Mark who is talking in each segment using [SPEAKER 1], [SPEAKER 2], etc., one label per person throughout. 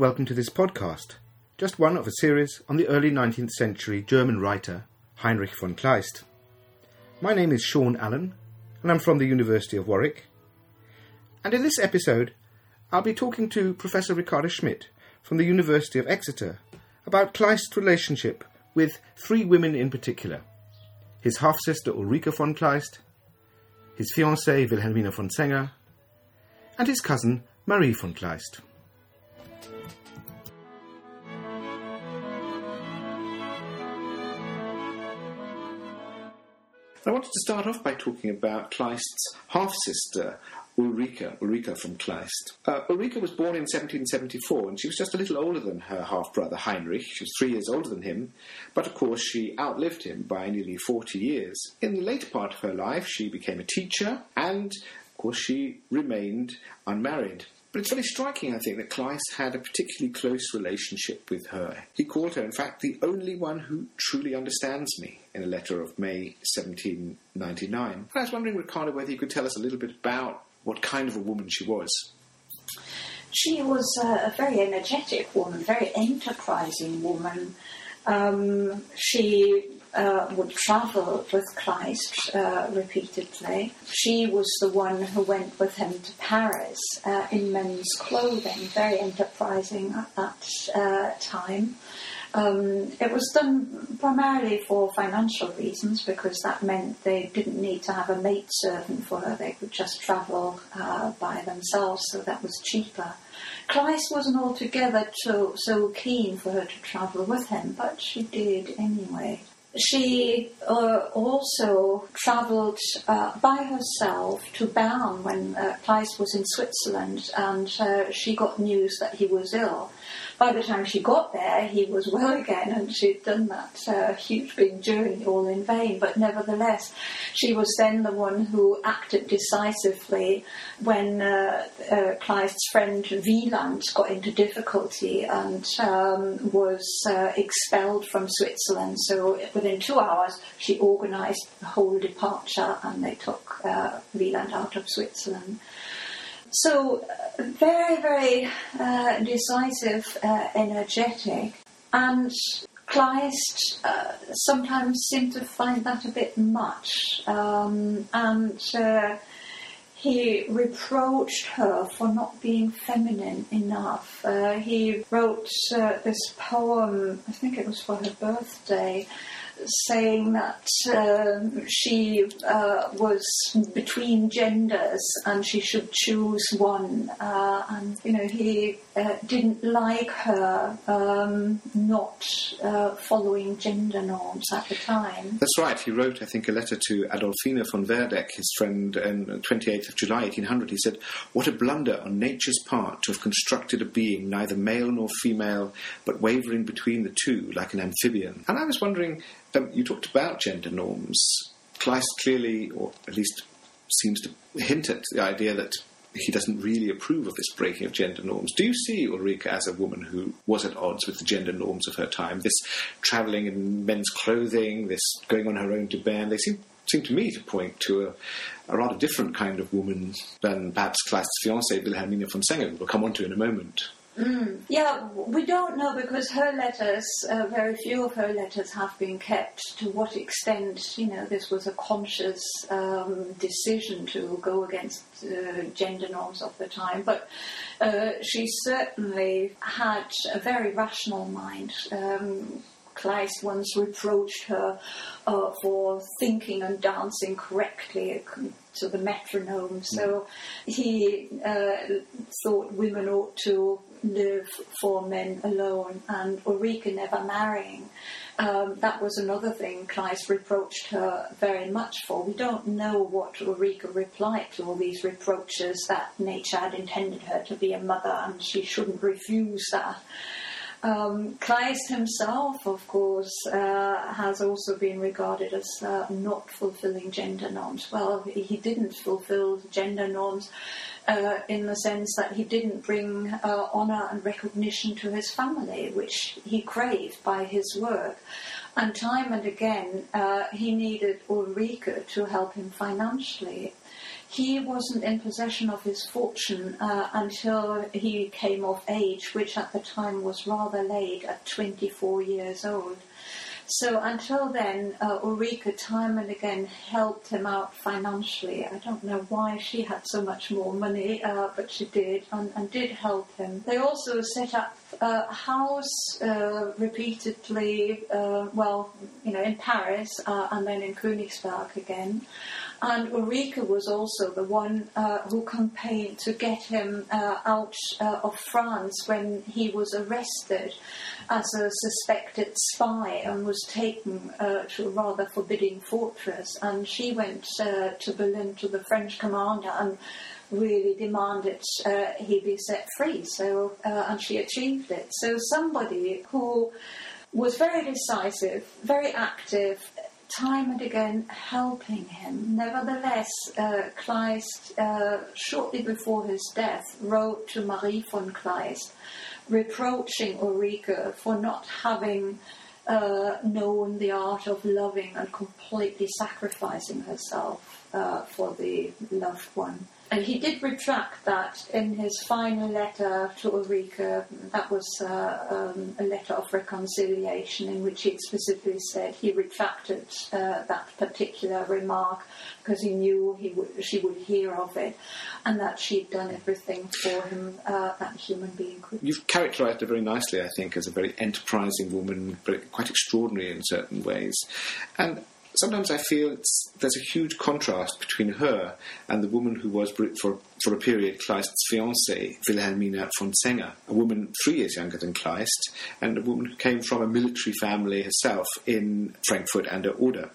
[SPEAKER 1] welcome to this podcast, just one of a series on the early 19th century German writer Heinrich von Kleist. My name is Seán Allan, and I'm from the University of Warwick. And in this episode, I'll be talking to Professor Ricarda Schmidt from the University of Exeter about Kleist's relationship with three women in particular his half sister Ulrike von Kleist, his fiancée Wilhelmina von Zenge, and his cousin Marie von Kleist. I wanted to start off by talking about Kleist's half sister, Ulrike, Ulrike von Kleist. Uh, Ulrike was born in 1774 and she was just a little older than her half brother Heinrich. She was three years older than him, but of course she outlived him by nearly 40 years. In the later part of her life, she became a teacher and, of course, she remained unmarried. But it's very striking, I think, that Kleist had a particularly close relationship with her. He called her, in fact, the only one who truly understands me in a letter of May 1799. And I was wondering, Ricarda, whether you could tell us a little bit about what kind of a woman she was.
[SPEAKER 2] She was a very energetic woman, very enterprising woman. Um, she uh, would travel with Kleist uh, repeatedly. She was the one who went with him to Paris uh, in men's clothing, very enterprising at that uh, time. Um, it was done primarily for financial reasons because that meant they didn't need to have a maid servant for her, they could just travel uh, by themselves, so that was cheaper. Kleist wasn't altogether so, so keen for her to travel with him, but she did anyway. She uh, also travelled uh, by herself to Bern when uh, Kleist was in Switzerland, and uh, she got news that he was ill by the time she got there, he was well again, and she'd done that uh, huge big journey all in vain. But nevertheless, she was then the one who acted decisively when uh, uh, Kleist's friend Wieland got into difficulty and um, was uh, expelled from Switzerland. So within two hours, she organised the whole departure, and they took uh, Wieland out of Switzerland. So, uh, very, very uh, decisive, uh, energetic, and Kleist uh, sometimes seemed to find that a bit much, um, and uh, he reproached her for not being feminine enough. Uh, he wrote this poem, I think it was for her birthday, saying that um, she uh, was between genders and she should choose one. Uh, and, you know, he uh, didn't like her um, not uh, following gender norms at the time.
[SPEAKER 1] That's right. He wrote, I think, a letter to Adolphina von Werdeck, his friend, on 28th of July 1800. He said, What a blunder on nature's part to have constructed a being neither male nor female, but wavering between the two like an amphibian. And I was wondering, um, you talked about gender norms. Kleist clearly, or at least seems to hint at the idea that he doesn't really approve of this breaking of gender norms. Do you see Ulrike as a woman who was at odds with the gender norms of her time? This travelling in men's clothing, this going on her own to Bern, they seem, seem to me to point to a, a rather different kind of woman than perhaps Kleist's fiancée, Wilhelmina von Zenge, we'll come on to in a moment.
[SPEAKER 2] Mm. Yeah, we don't know because her letters, uh, very few of her letters have been kept. To what extent, you know, this was a conscious um, decision to go against uh, gender norms of the time. But uh, she certainly had a very rational mind. Um, Kleist once reproached her uh, for thinking and dancing correctly to the metronome. So he uh, thought women ought to live for men alone, and Ulrike never marrying. Um, that was another thing Kleist reproached her very much for. We don't know what Ulrike replied to all these reproaches that nature had intended her to be a mother and she shouldn't refuse that. Um, Kleist himself, of course, uh, has also been regarded as uh, not fulfilling gender norms. Well, he didn't fulfill gender norms uh, in the sense that he didn't bring uh, honour and recognition to his family, which he craved by his work. And time and again, uh, he needed Ulrike to help him financially he wasn't in possession of his fortune uh, until he came of age, which at the time was rather late, at 24 years old. So until then, uh, Ulrike time and again helped him out financially. I don't know why she had so much more money, uh, but she did and, and, did help him. They also set up a house uh, repeatedly, uh, well, you know, in Paris uh, and then in Königsberg again. And Ulrike was also the one uh, who campaigned to get him out of France when he was arrested as a suspected spy and was taken uh, to a rather forbidding fortress. And she went uh, to Berlin to the French commander and really demanded uh, he be set free. So, and she achieved it. So somebody who was very decisive, very active, time and again helping him. Nevertheless, uh, Kleist, uh, shortly before his death, wrote to Marie von Kleist reproaching Ulrike for not having uh, known the art of loving and completely sacrificing herself uh, for the loved one. And he did retract that in his final letter to Ulrike. That was uh, um, a letter of reconciliation in which he specifically said he retracted uh, that particular remark because he knew he she would hear of it and that she'd done everything for him uh, that human being could.
[SPEAKER 1] You've characterised her very nicely, I think, as a very enterprising woman, but quite extraordinary in certain ways. And sometimes I feel there's a huge contrast between her and the woman who was, for, for a period, Kleist's fiancée, Wilhelmina von Zenge, a woman three years younger than Kleist, and a woman who came from a military family herself in Frankfurt an der Oder.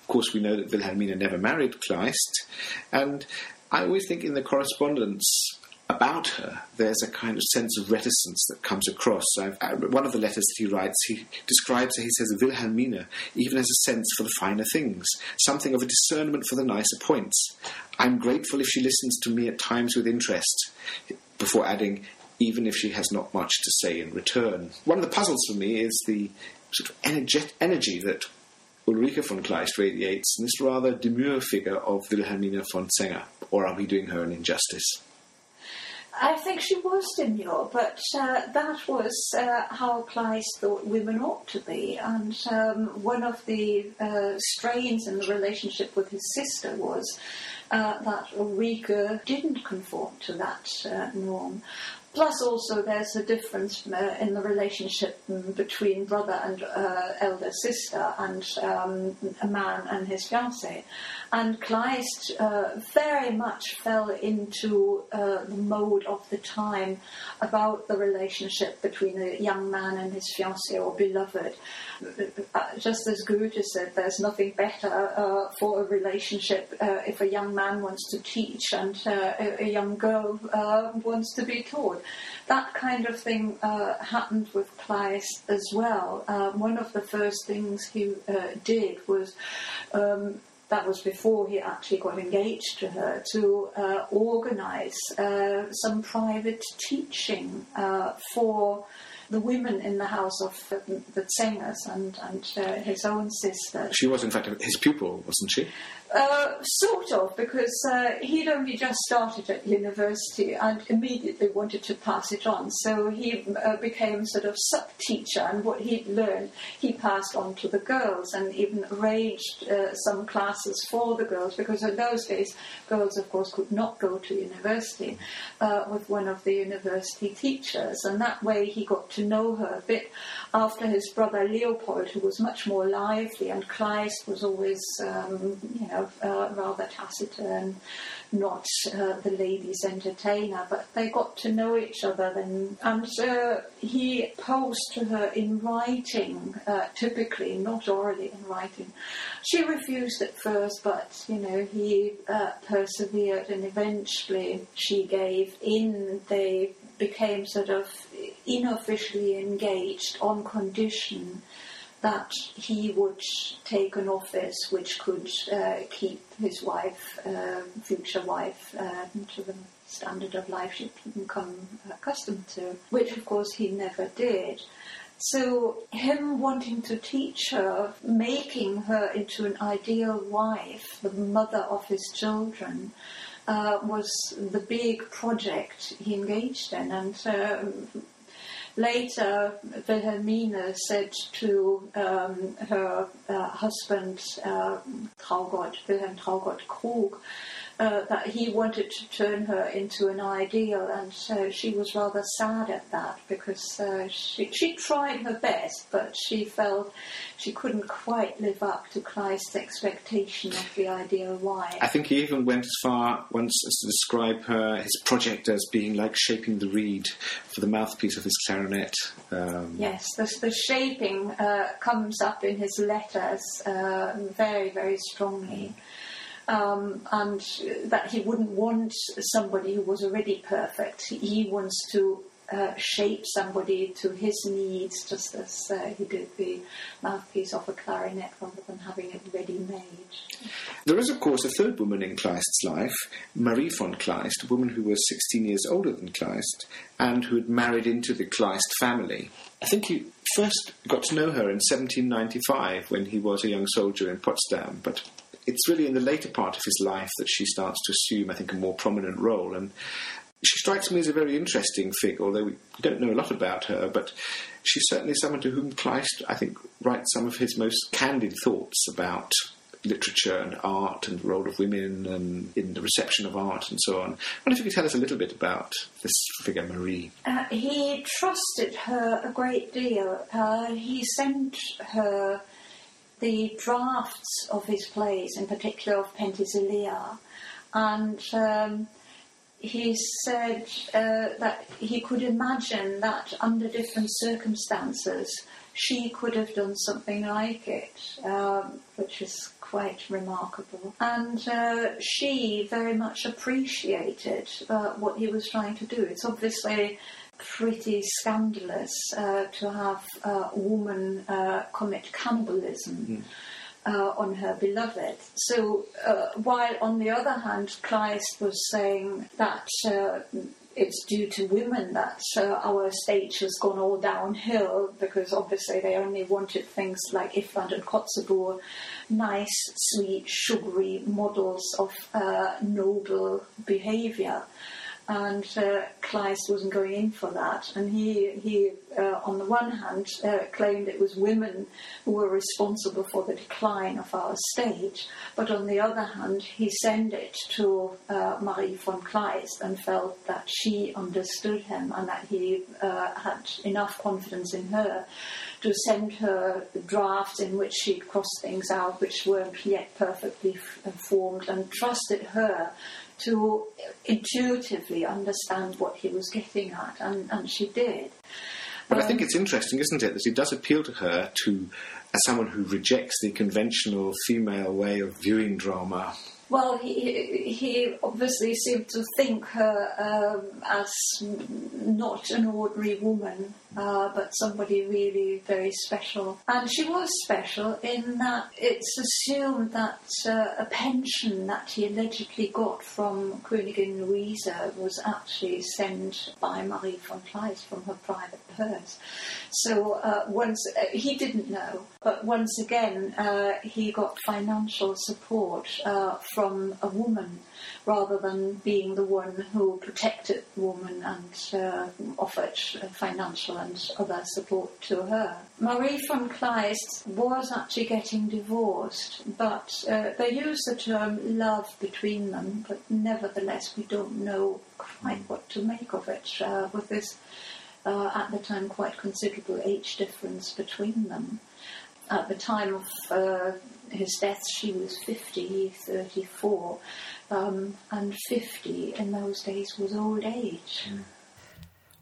[SPEAKER 1] Of course, we know that Wilhelmina never married Kleist, and I always think in the correspondence about her, there's a kind of sense of reticence that comes across. I, uh, one of the letters that he writes, he describes her, he says, Wilhelmina even has a sense for the finer things, something of a discernment for the nicer points. I'm grateful if she listens to me at times with interest, before adding, even if she has not much to say in return. One of the puzzles for me is the sort of energet- energy that Ulrike von Kleist radiates in this rather demure figure of Wilhelmina von Zenge. Or are we doing her an injustice?
[SPEAKER 2] I think she was demure, but uh, that was uh, how Kleist thought women ought to be. And um, one of the uh, strains in the relationship with his sister was uh, that Ulrike didn't conform to that uh, norm. Plus, also, there's a difference uh, in the relationship between brother and uh, elder sister and um, a man and his fiancée. And Kleist uh, very much fell into uh, the mode of the time about the relationship between a young man and his fiancée or beloved. Uh, just as Goethe said, there's nothing better for a relationship if a young man wants to teach and a, young girl wants to be taught that kind of thing uh, happened with Kleist as well. Uh, one of the first things he uh, did was. Um, that was before he actually got engaged to her, to uh, organise uh, some private teaching uh, for the women in the house of the, the and, and his own sister.
[SPEAKER 1] She was, in fact, his pupil, wasn't she?
[SPEAKER 2] Uh, sort of, because uh, he'd only just started at university and immediately wanted to pass it on. So he uh, became sort of sub teacher, and what he'd learned he passed on to the girls and even arranged uh, some classes for the girls, because in those days, girls, of course, could not go to university uh, with one of the university teachers. And that way he got to know her a bit after his brother Leopold, who was much more lively, and Kleist was always, um, you know, rather taciturn, not uh, the ladies' entertainer. But they got to know each other then, and uh, he posed to her in writing, uh, typically, not orally in writing. She refused at first, but you know he uh, persevered, and eventually she gave in. They became sort of unofficially engaged on condition that he would take an office which could uh, keep his wife, uh, future wife, uh, to the standard of life she'd become accustomed to, which of course he never did. So, him wanting to teach her, making her into an ideal wife, the mother of his children, uh, was the big project he engaged in. And um, later, Wilhelmina said to um, her uh, husband, uh, Traugott, Wilhelm Traugott Krug, uh, that he wanted to turn her into an ideal, and so she was rather sad at that because uh, she, she tried her best, but she felt she couldn't quite live up to Kleist's expectation of the ideal wife.
[SPEAKER 1] I think he even went as far once as to describe her his project as being like shaping the reed for the mouthpiece of his clarinet. Um,
[SPEAKER 2] yes, the, the shaping uh, comes up in his letters uh, very, very strongly um, and that he wouldn't want somebody who was already perfect. He wants to uh, shape somebody to his needs, just as uh, he did the mouthpiece of a clarinet rather than having it ready made.
[SPEAKER 1] There is, of course, a third woman in Kleist's life, Marie von Kleist, a woman who was 16 years older than Kleist and who had married into the Kleist family. I think he first got to know her in 1795 when he was a young soldier in Potsdam, but it's really in the later part of his life that she starts to assume, I think, a more prominent role. And she strikes me as a very interesting figure, although we don't know a lot about her, but she's certainly someone to whom Kleist, I think, writes some of his most candid thoughts about literature and art and the role of women and in the reception of art and so on. I wonder if you could tell us a little bit about this figure, Marie.
[SPEAKER 2] Uh, he trusted her a great deal. Uh, he sent her the drafts of his plays, in particular of Penthesilea, and um, he said uh, that he could imagine that under different circumstances she could have done something like it, um, which is quite remarkable. And uh, she very much appreciated uh, what he was trying to do. It's obviously pretty scandalous uh, to have a woman uh, commit cannibalism. Mm. Uh, on her beloved. So, uh, while on the other hand, Kleist was saying that uh, it's due to women that uh, our stage has gone all downhill because obviously they only wanted things like Iffland and Kotzebue, nice, sweet, sugary models of noble behaviour and uh, Kleist wasn't going in for that. And he, he uh, on the one hand, uh, claimed it was women who were responsible for the decline of our state, but on the other hand, he sent it to uh, Marie von Kleist and felt that she understood him and that he uh, had enough confidence in her to send her drafts in which she'd crossed things out which weren't yet perfectly formed and trusted her to intuitively understand what he was getting at, and, and she did.
[SPEAKER 1] But um, I think it's interesting, isn't it, that he does appeal to her to as someone who rejects the conventional female way of viewing drama
[SPEAKER 2] well, he, he obviously seemed to think her um, as not an ordinary woman, uh, but somebody really very special. And she was special in that it's assumed that uh, a pension that he allegedly got from Königin Luisa was actually sent by Marie von Kleist from her private purse. So uh, once uh, he didn't know, but once again uh, he got financial support uh, from a woman rather than being the one who protected the woman and uh, offered financial and other support to her. Marie von Kleist was actually getting divorced, but uh, they use the term love between them, but nevertheless we don't know quite what to make of it uh, with this uh, at the time quite considerable age difference between them. At the time of uh, his death, she was 50, 34, um, and 50 in those days was old age. Mm.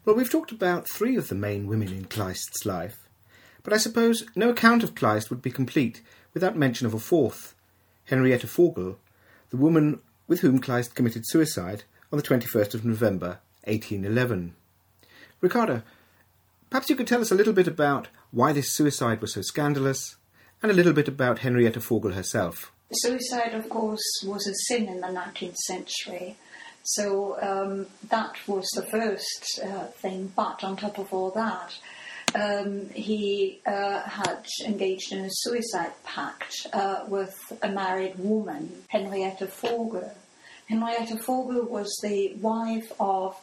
[SPEAKER 3] Well, we've talked about three of the main women in Kleist's life, but I suppose no account of Kleist would be complete without mention of a fourth, Henrietta Vogel, the woman with whom Kleist committed suicide on the 21st of November 1811. Ricarda, perhaps you could tell us a little bit about why this suicide was so scandalous, and a little bit about Henrietta Vogel herself.
[SPEAKER 2] Suicide, of course, was a sin in the 19th century. So um, that was the first uh, thing. But on top of all that, um, he uh, had engaged in a suicide pact uh, with a married woman, Henrietta Vogel. Henrietta Vogel was the wife of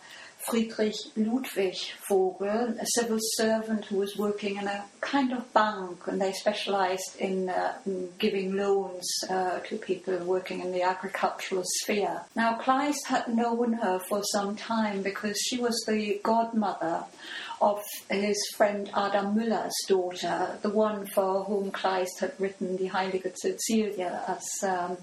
[SPEAKER 2] Friedrich Ludwig Vogel, a civil servant who was working in a kind of bank, and they specialized in, uh, giving loans uh, to people working in the agricultural sphere. Now, Kleist had known her for some time because she was the godmother of his friend Adam Müller's daughter, the one for whom Kleist had written the Heilige Cäcilie as um,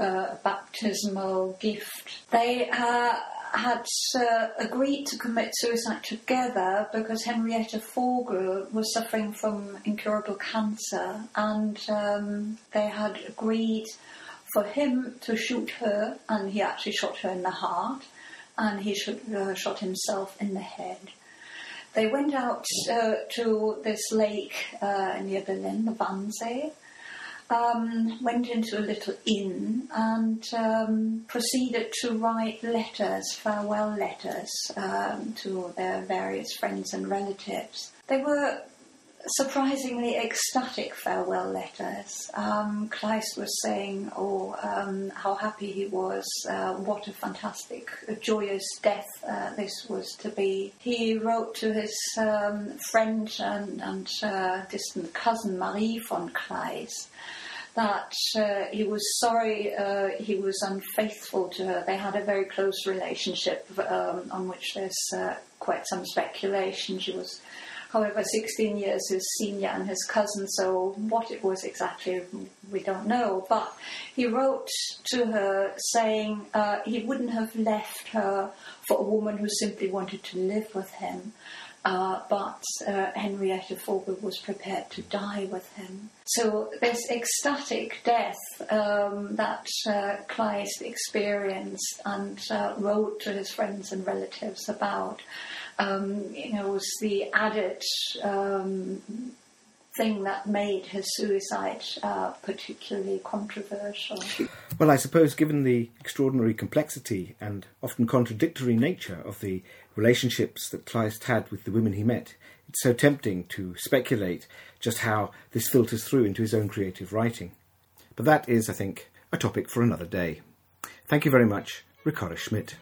[SPEAKER 2] a baptismal gift. They uh, had uh, agreed to commit suicide together because Henrietta Vogel was suffering from incurable cancer, and um, they had agreed for him to shoot her, and he actually shot her in the heart, and he should, uh, shot himself in the head. They went out uh, to this lake uh, near Berlin, the Wannsee, um, went into a little inn and um, proceeded to write letters, farewell letters, um, to their various friends and relatives. They were surprisingly ecstatic farewell letters. Um, Kleist was saying, oh, um, how happy he was, uh, what a fantastic, a joyous death uh, this was to be. He wrote to his um, friend and, and uh, distant cousin Marie von Kleist that uh, he was sorry uh, he was unfaithful to her. They had a very close relationship um, on which there's uh, quite some speculation. She was, however, 16 years his senior and his cousin, so what it was exactly we don't know. But he wrote to her saying uh, he wouldn't have left her for a woman who simply wanted to live with him. Uh, but uh, Henrietta Vogel was prepared to die with him. So this ecstatic death um, that uh, Kleist experienced and uh, wrote to his friends and relatives about, um, you know, was the added um, thing that made his suicide uh, particularly controversial.
[SPEAKER 3] Well, I suppose given the extraordinary complexity and often contradictory nature of the relationships that Kleist had with the women he met, it's so tempting to speculate just how this filters through into his own creative writing. But that is, I think, a topic for another day. Thank you very much, Ricarda Schmidt.